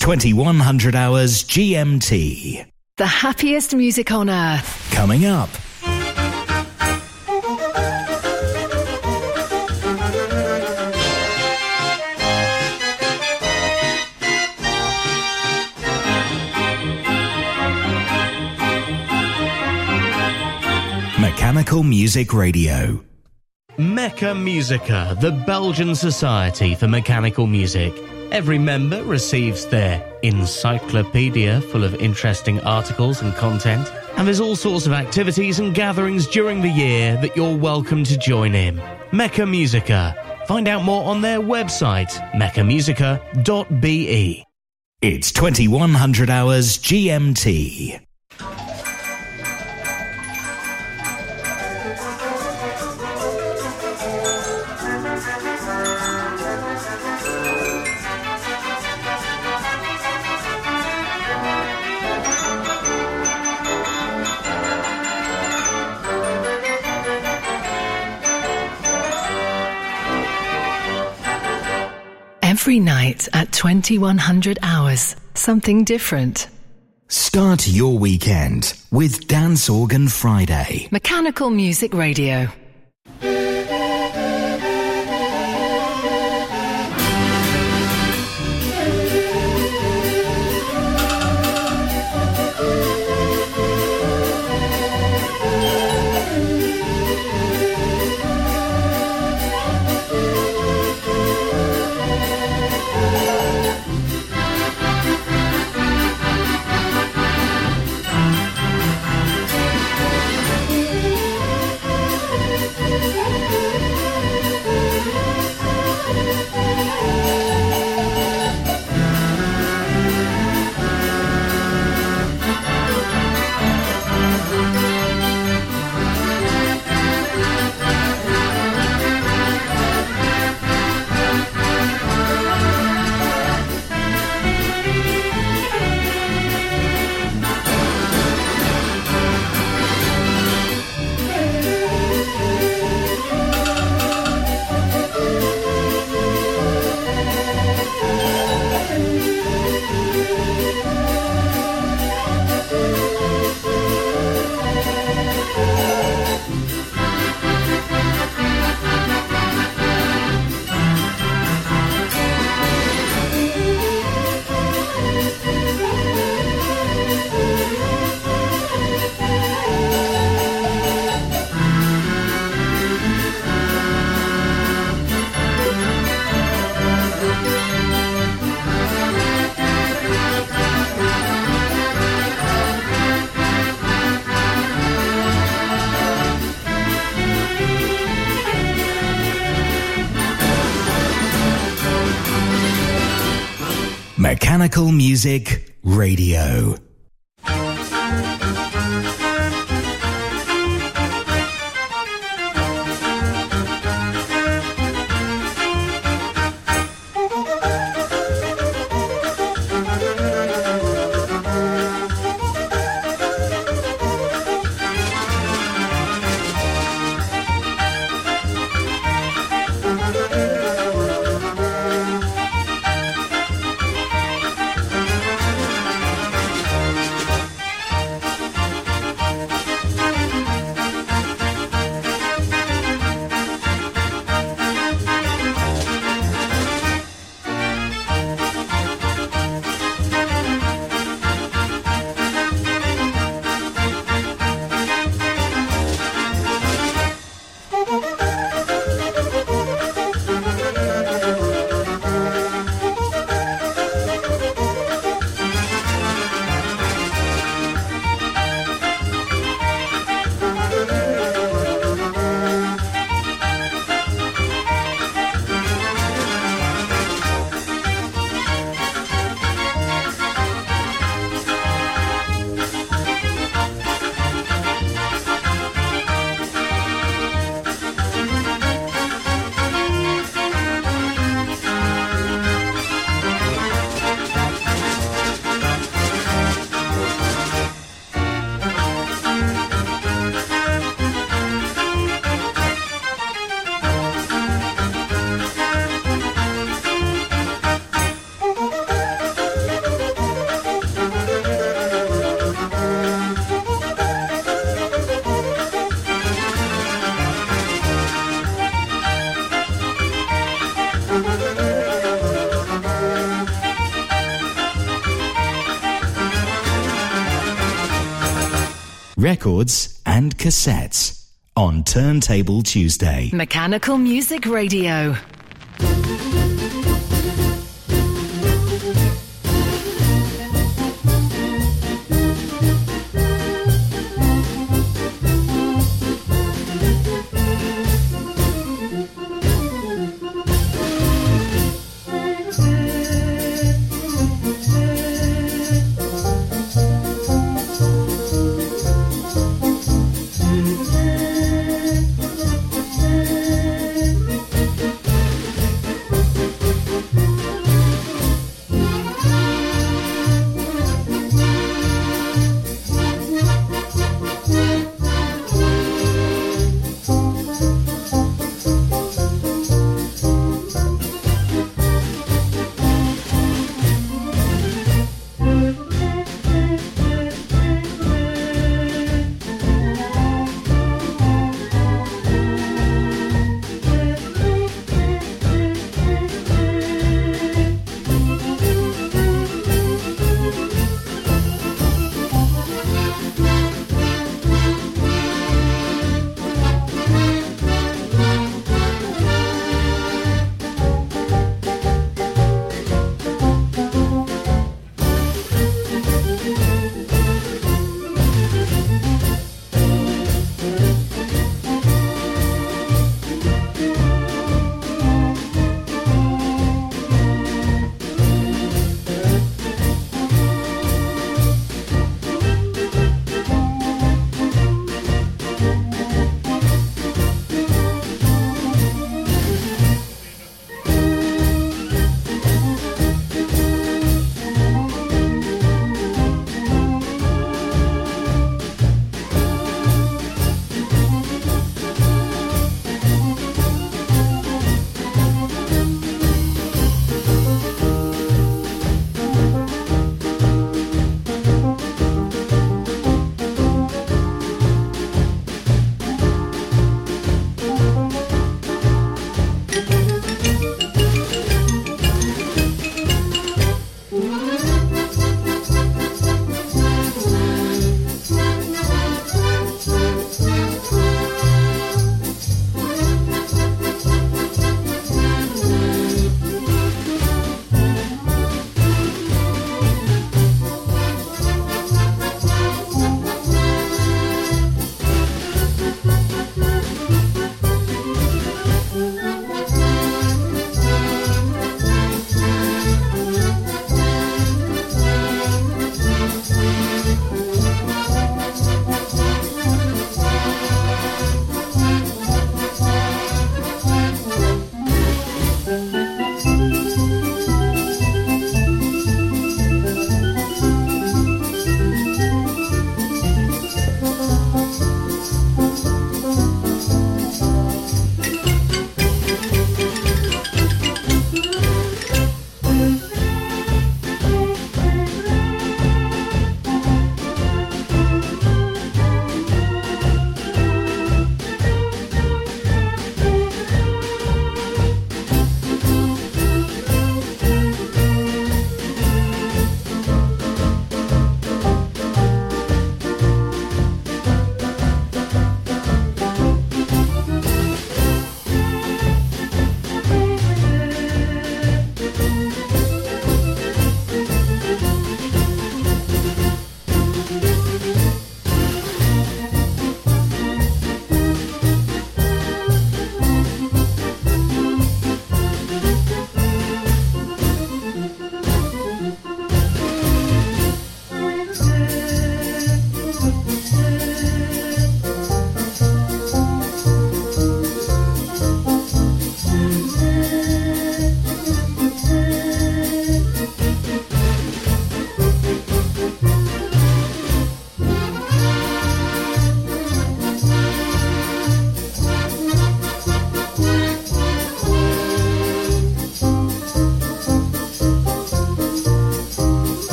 It's 2100 hours GMT. The happiest music on earth. Coming up. Mechanical Music Radio. Mecamusica, the Belgian Society for Mechanical Music. Every member receives their encyclopedia full of interesting articles and content, and there's all sorts of activities and gatherings during the year that you're welcome to join in. Mecamusica. Find out more on their website, mecamusica.be. It's 2100 hours GMT. Every night at 2100 hours, something different. Start your weekend with Dance Organ Friday. Mechanical Music Radio. Music Radio. Records, and cassettes on Turntable Tuesday. Mechanical Music Radio.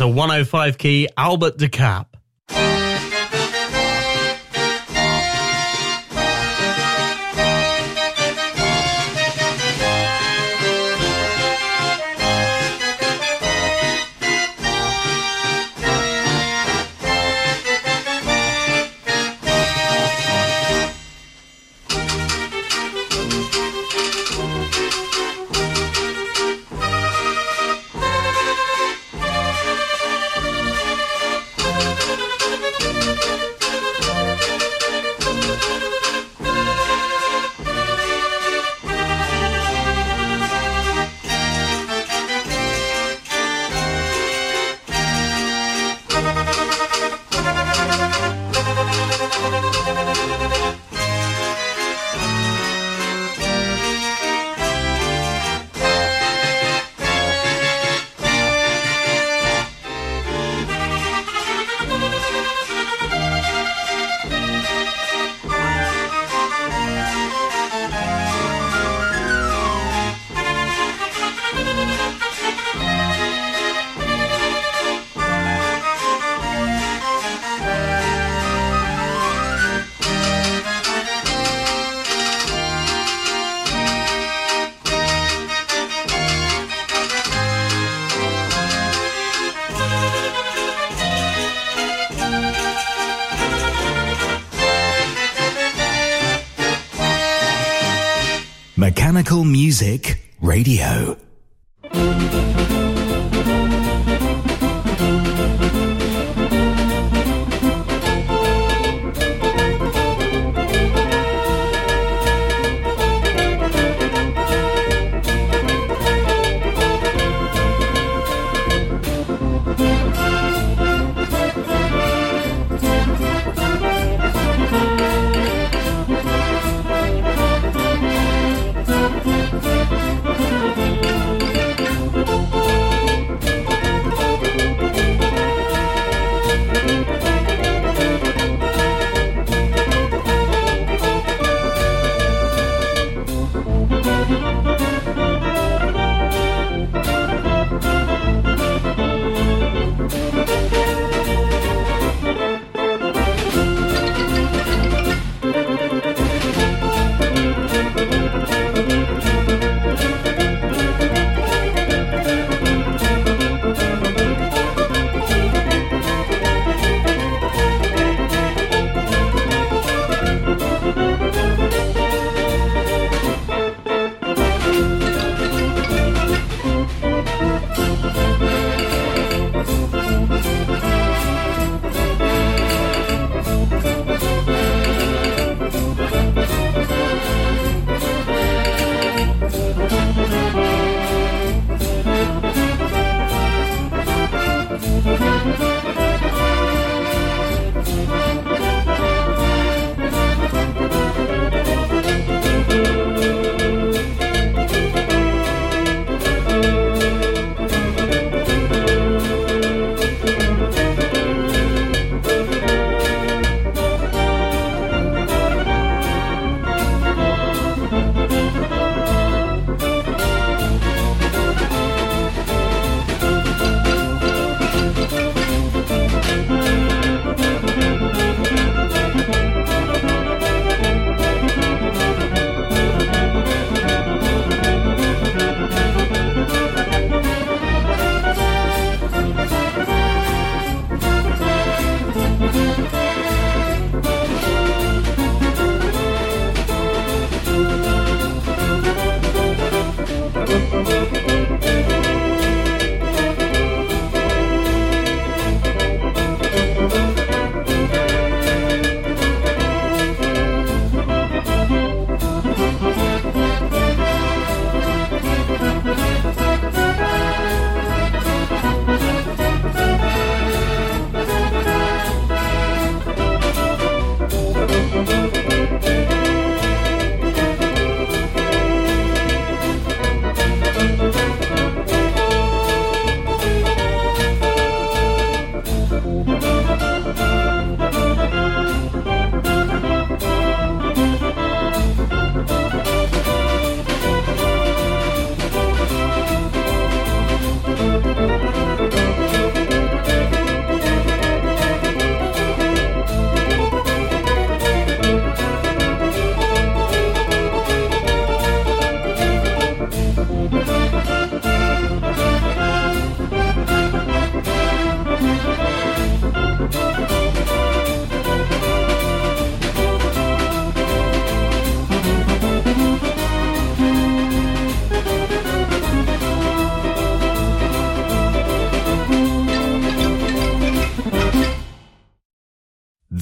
A 105 key Albert Decap. Mechanical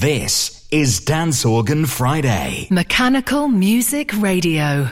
This is Dance Organ Friday. Mechanical Music Radio.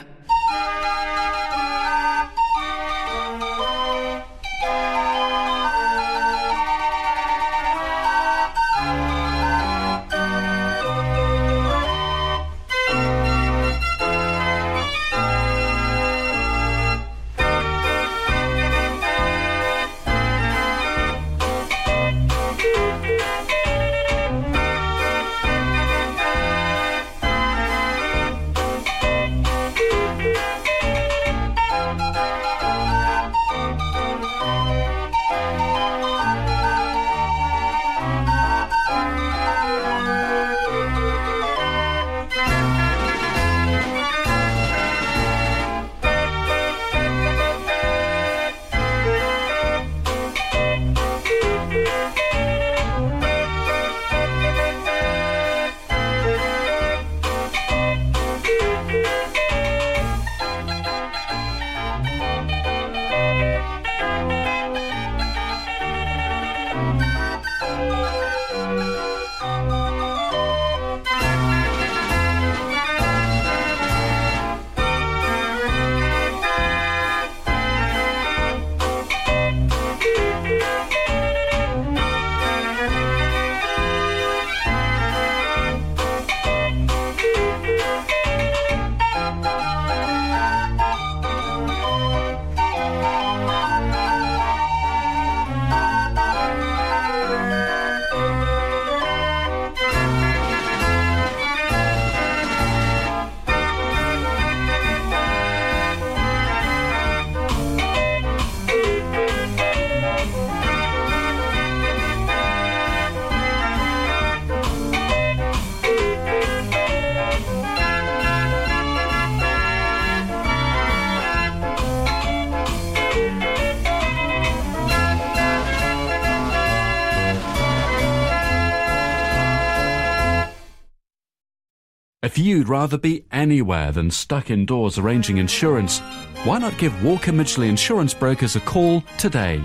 If you'd rather be anywhere than stuck indoors arranging insurance, why not give Walker Midgley Insurance Brokers a call today?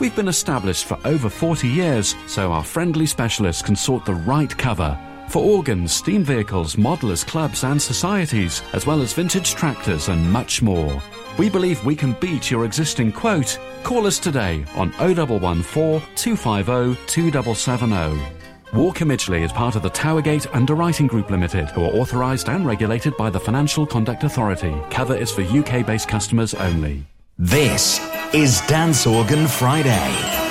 We've been established for over 40 years, so our friendly specialists can sort the right cover for organs, steam vehicles, modelers, clubs, and societies, as well as vintage tractors and much more. We believe we can beat your existing quote. Call us today on 0114 250 2770. Walker Midgley is part of the Towergate Underwriting Group Limited, who are authorised and regulated by the Financial Conduct Authority. Cover is for UK based customers only. This is Dance Organ Friday.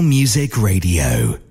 Music Radio.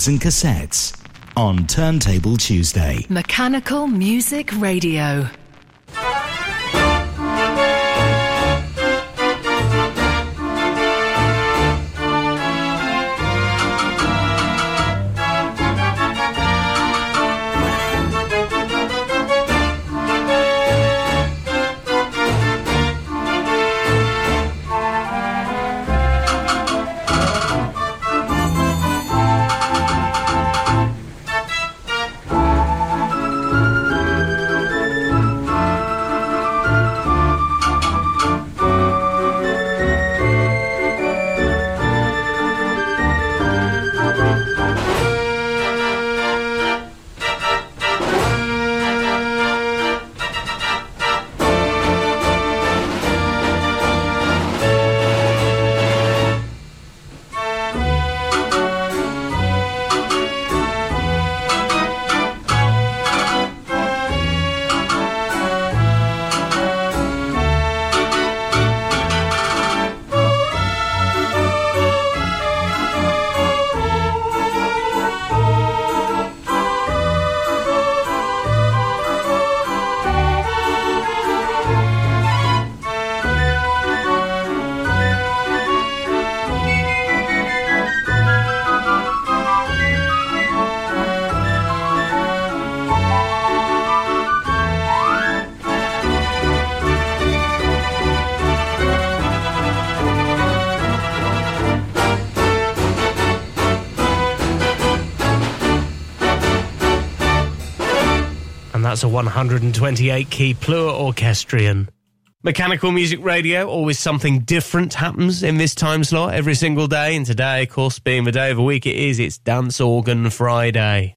Records and cassettes on Turntable Tuesday. Mechanical Music Radio. 128 key Plur Orchestrion. Mechanical Music Radio, always something different happens in this time slot every single day. And today, of course, being the day of the week it is, it's Dance Organ Friday.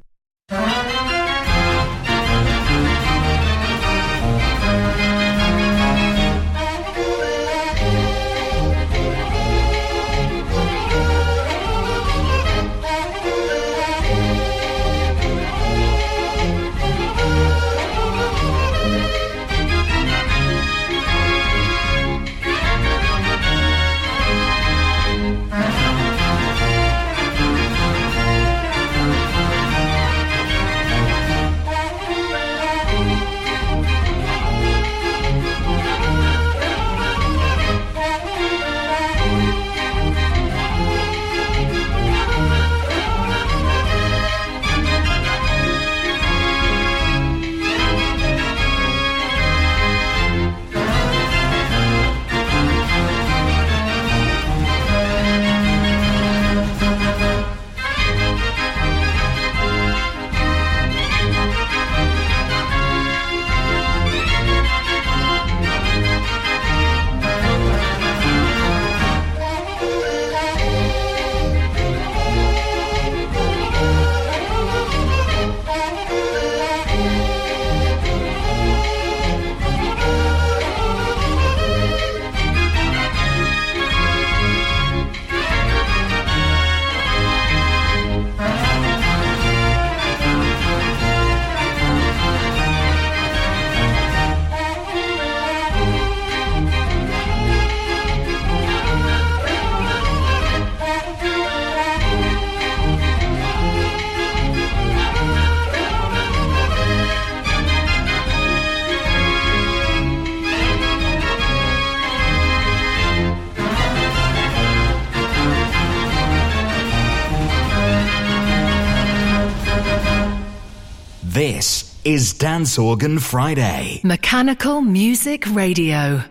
Is Dance Organ Friday. Mechanical Music Radio.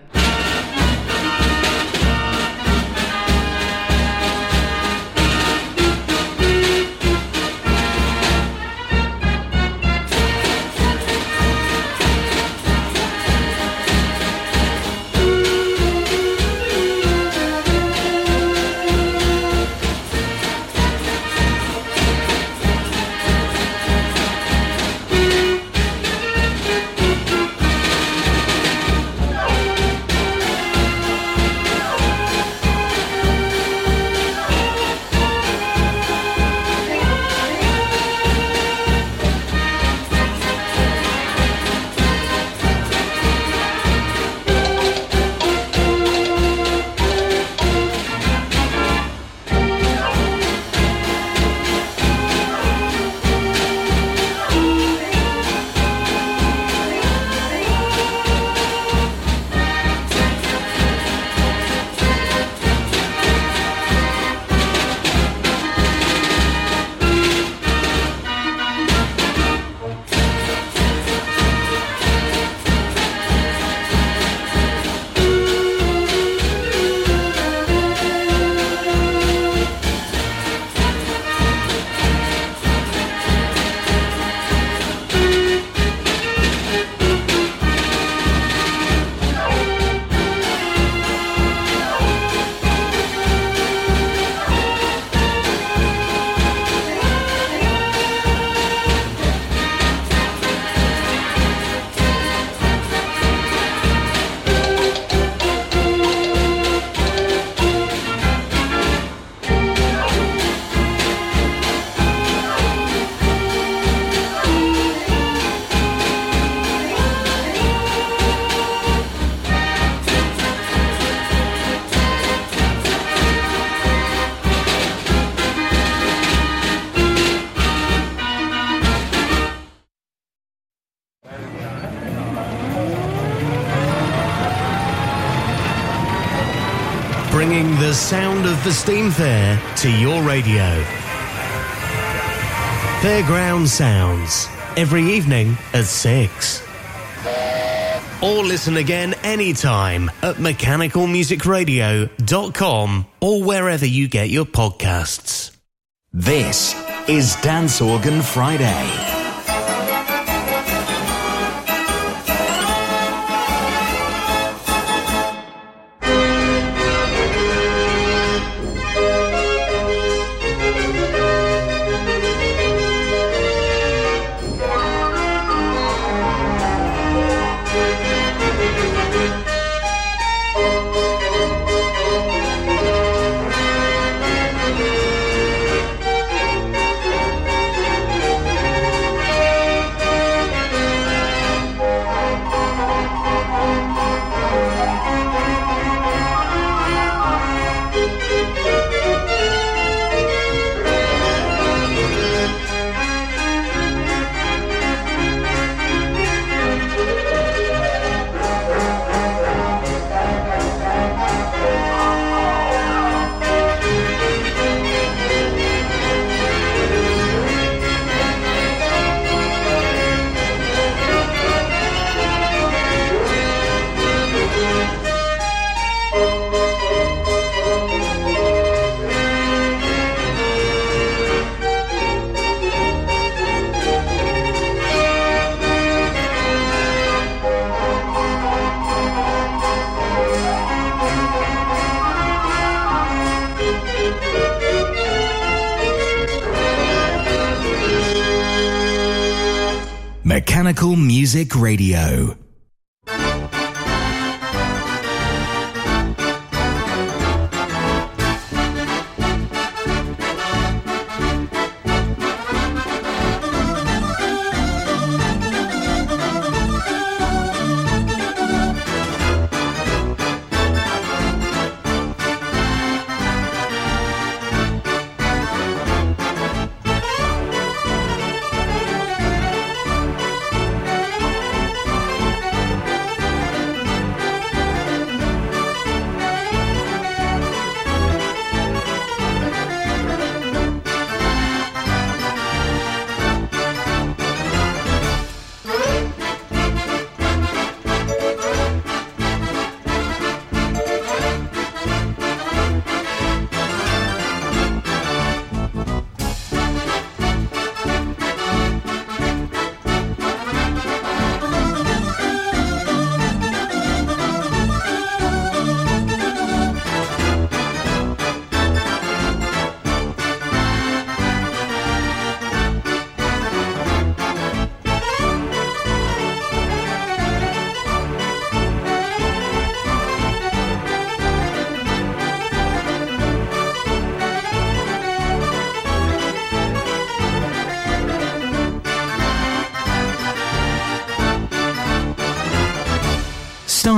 The Steam Fair to your radio. Fairground Sounds, every evening at 6. Or listen again anytime at mechanicalmusicradio.com or wherever you get your podcasts. This is Dance Organ Friday. Radio.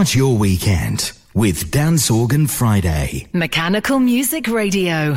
Start your weekend with Dance Organ Friday. Mechanical Music Radio.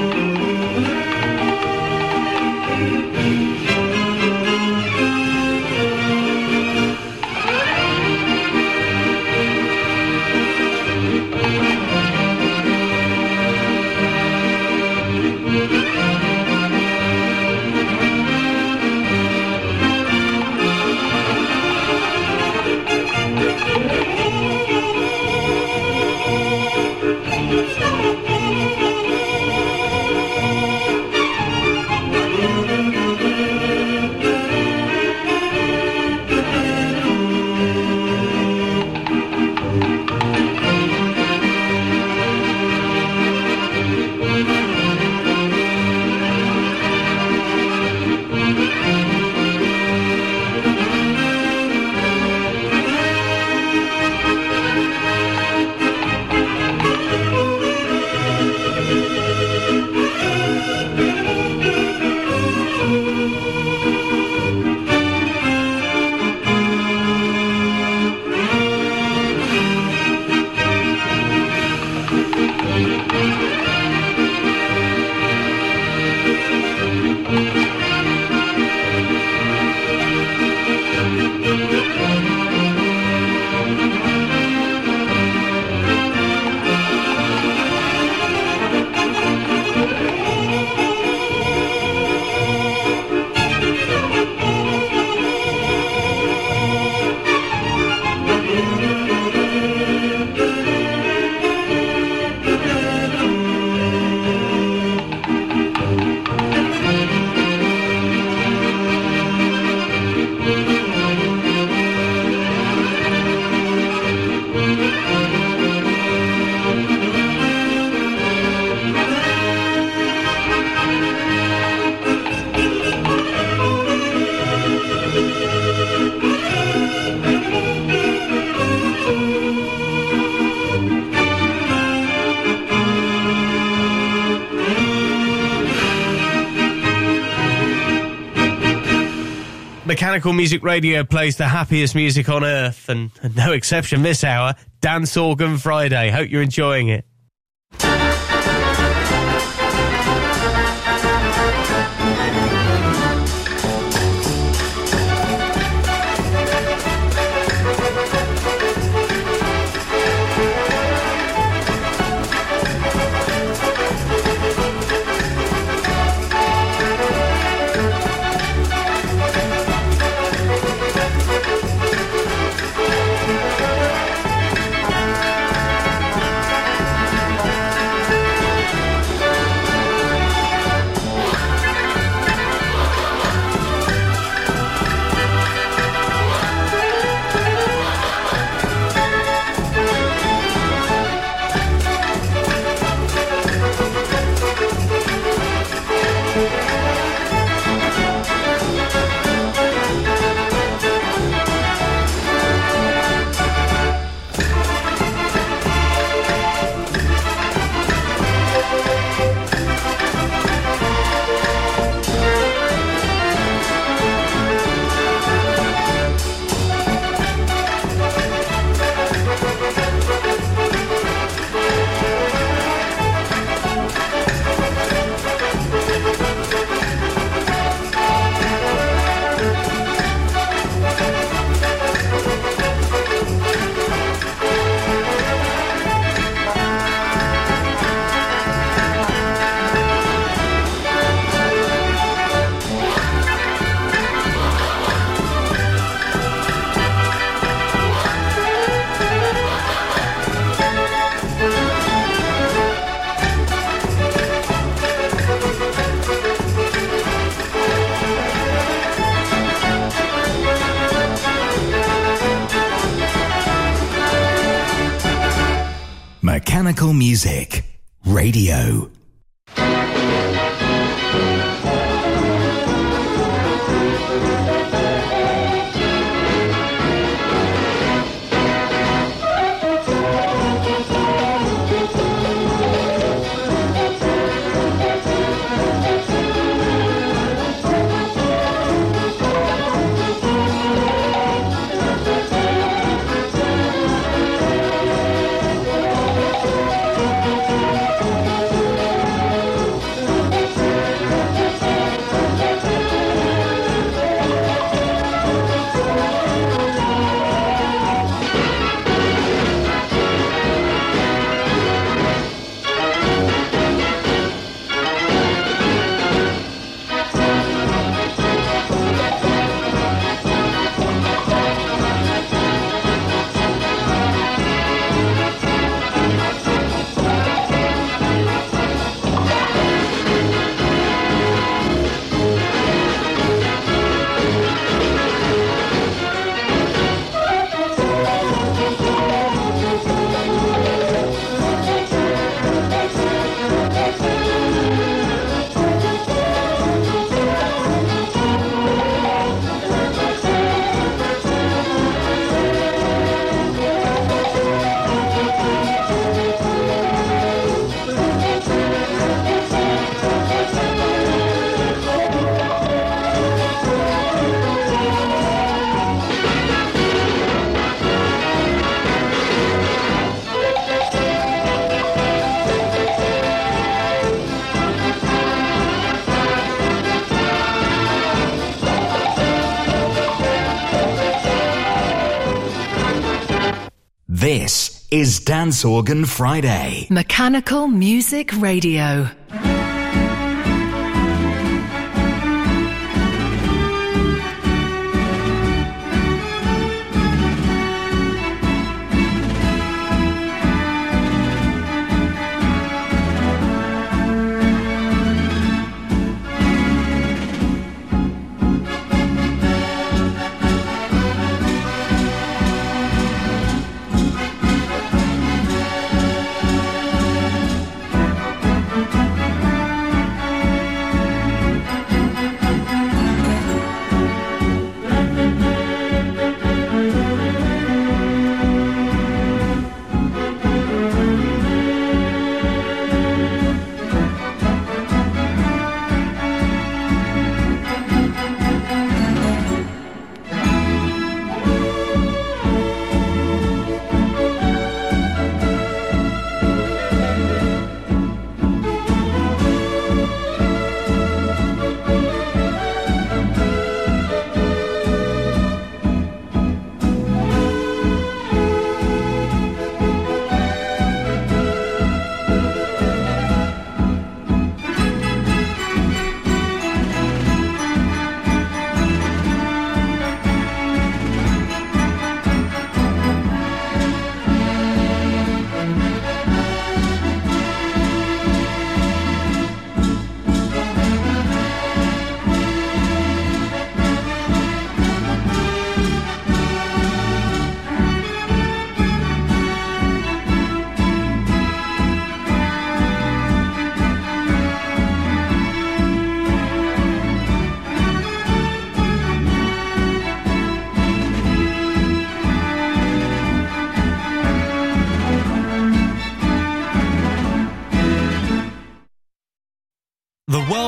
Mechanical Music Radio plays the happiest music on earth, and, and no exception this hour, Dance Organ Friday. Hope you're enjoying it. Music Organ Friday. Mechanical Music Radio.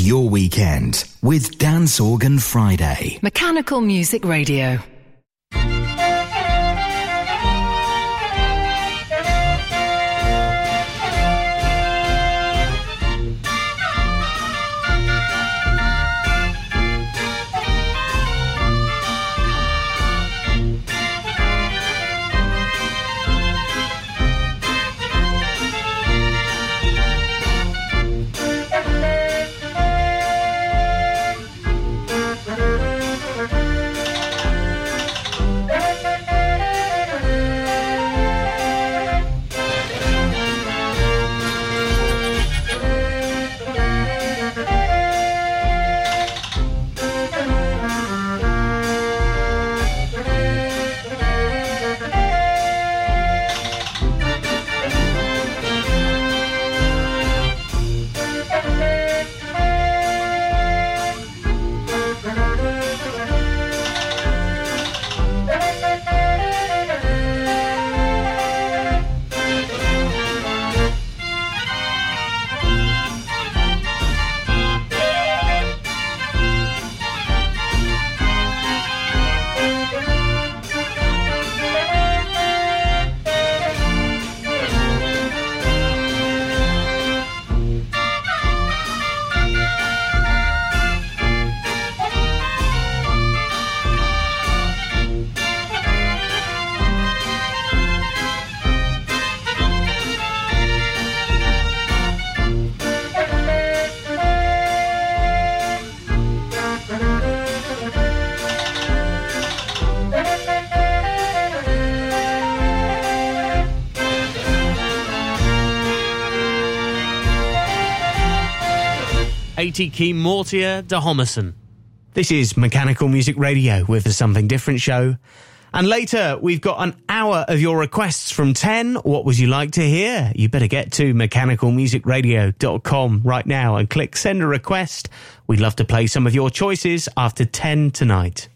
Your weekend with Dance Organ Friday. Mechanical Music Radio. Key Mortier de Homerson. This is Mechanical Music Radio with the Something Different show. And later, we've got an hour of your requests from 10. What would you like to hear? You better get to mechanicalmusicradio.com right now and click send a request. We'd love to play some of your choices after 10 tonight.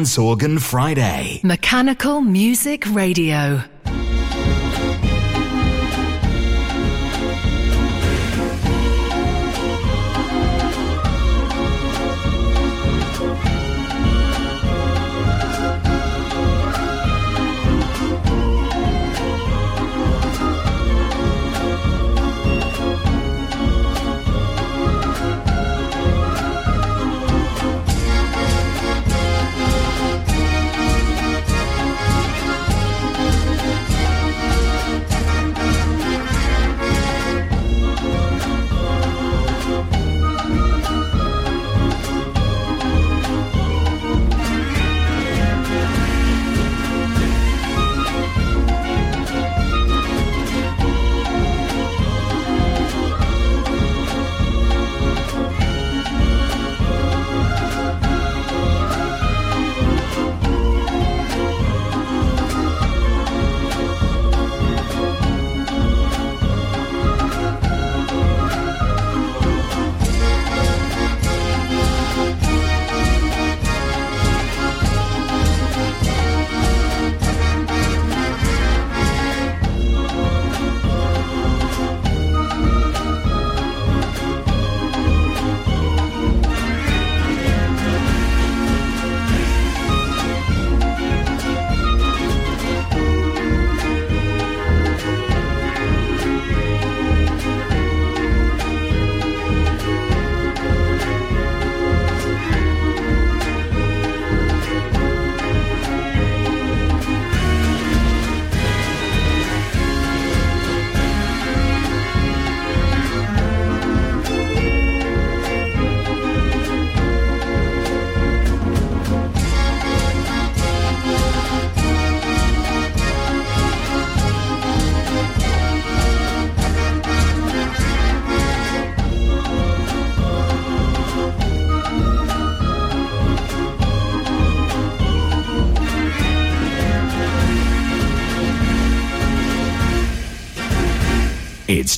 Dance Organ Friday. Mechanical Music Radio.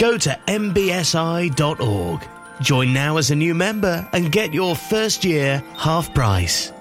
Go to mbsi.org. Join now as a new member and get your first year half price.